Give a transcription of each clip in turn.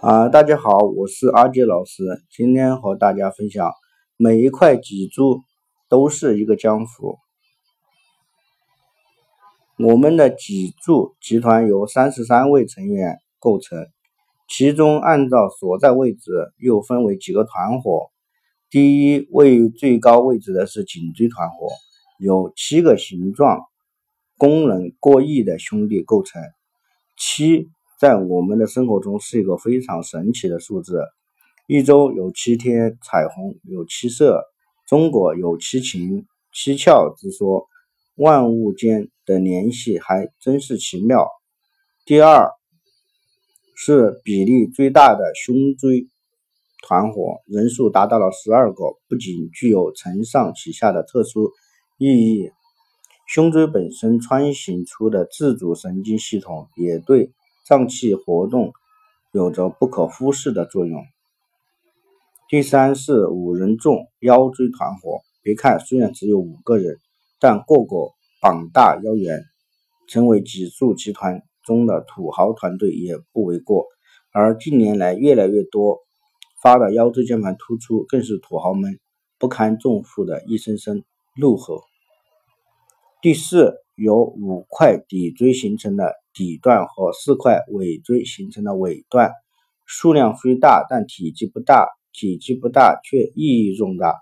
啊，大家好，我是阿杰老师，今天和大家分享，每一块脊柱都是一个江湖。我们的脊柱集团由三十三位成员构成，其中按照所在位置又分为几个团伙。第一，位于最高位置的是颈椎团伙，由七个形状、功能各异的兄弟构成。七。在我们的生活中是一个非常神奇的数字，一周有七天，彩虹有七色，中国有七情七窍之说，万物间的联系还真是奇妙。第二是比例最大的胸椎团伙，人数达到了十二个，不仅具有承上启下的特殊意义，胸椎本身穿行出的自主神经系统也对。脏器活动有着不可忽视的作用。第三是五人众腰椎团伙，别看虽然只有五个人，但个个膀大腰圆，成为脊柱集团中的土豪团队也不为过。而近年来越来越多发的腰椎间盘突出，更是土豪们不堪重负的一声声怒吼。第四，由五块骶椎形成的。底段和四块尾椎形成的尾段，数量虽大，但体积不大。体积不大却意义重大。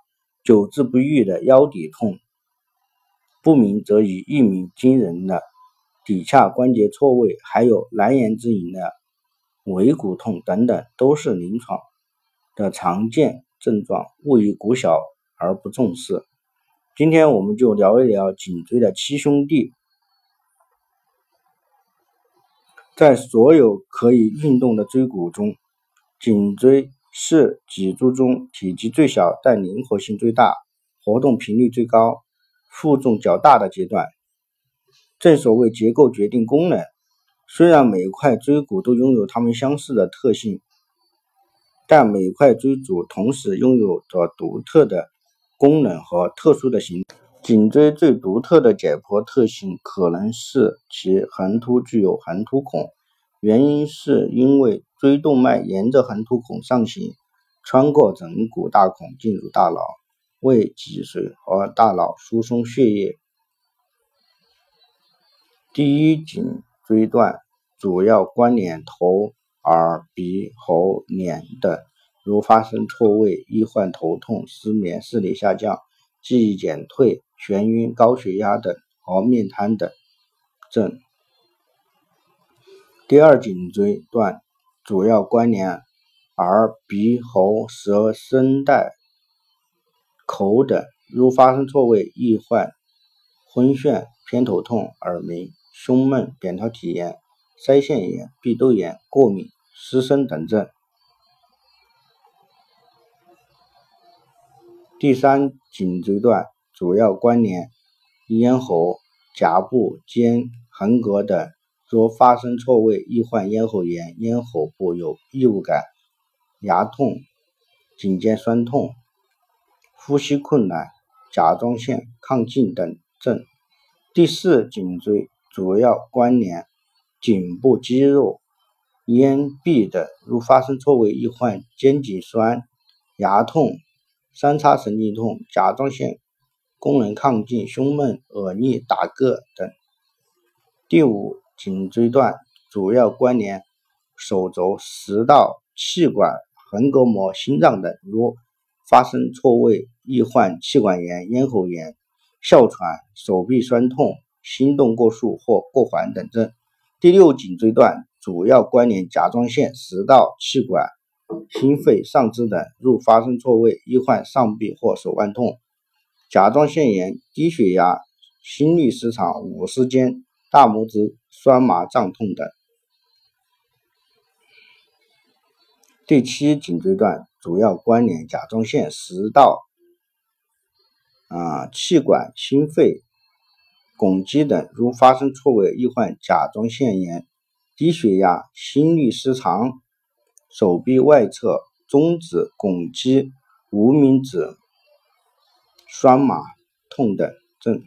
久治不愈的腰底痛，不鸣则已，一鸣惊人的骶髂关节错位，还有难言之隐的尾骨痛等等，都是临床的常见症状，勿以骨小而不重视。今天我们就聊一聊颈椎的七兄弟。在所有可以运动的椎骨中，颈椎是脊柱中体积最小但灵活性最大、活动频率最高、负重较大的阶段。正所谓结构决定功能，虽然每块椎骨都拥有它们相似的特性，但每块椎骨同时拥有着独特的功能和特殊的形态。颈椎最独特的解剖特性可能是其横突具有横突孔，原因是因为椎动脉沿着横突孔上行，穿过枕骨大孔进入大脑，为脊髓和大脑输送血液。第一颈椎段主要关联头、耳、鼻、喉、脸等，如发生错位易患头痛、失眠、视力下降。记忆减退、眩晕、高血压等和面瘫等症。第二颈椎段主要关联耳、鼻、喉、舌、声带、口等，如发生错位易患昏眩、偏头痛、耳鸣、胸闷、扁桃体炎、腮腺炎、鼻窦炎、过敏、失声等症。第三颈椎段主要关联咽喉、颊部、肩、横膈等，若发生错位，易患咽喉炎，咽喉部有异物感、牙痛、颈肩酸痛、呼吸困难、甲状腺亢进等症。第四颈椎主要关联颈部肌肉、咽壁等，如发生错位，易患肩颈酸、牙痛。三叉神经痛、甲状腺功能亢进、胸闷、耳逆、打嗝等。第五颈椎段主要关联手肘、食道、气管、横膈膜、心脏等，如发生错位易患气管炎、咽喉炎、哮喘、手臂酸痛、心动过速或过缓等症。第六颈椎段主要关联甲状腺、食道、气管。心肺、上肢等，如发生错位，易患上臂或手腕痛、甲状腺炎、低血压、心律失常、五十肩、大拇指酸麻胀痛等。第七颈椎段主要关联甲状腺、食道、啊气管、心肺、拱肌等，如发生错位，易患甲状腺炎、低血压、心律失常。手臂外侧、中指、拱肌、无名指酸麻痛等症。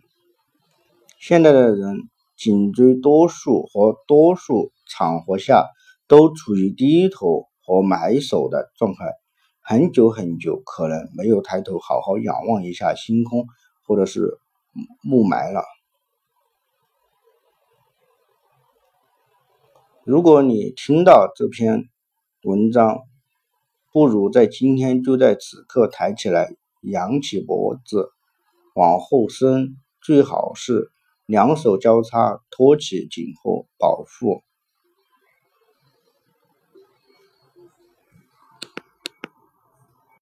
现在的人颈椎多数和多数场合下都处于低头和埋首的状态，很久很久，可能没有抬头好好仰望一下星空，或者是雾霾了。如果你听到这篇文章，不如在今天就在此刻抬起来，扬起脖子，往后伸，最好是两手交叉托起颈后，保护。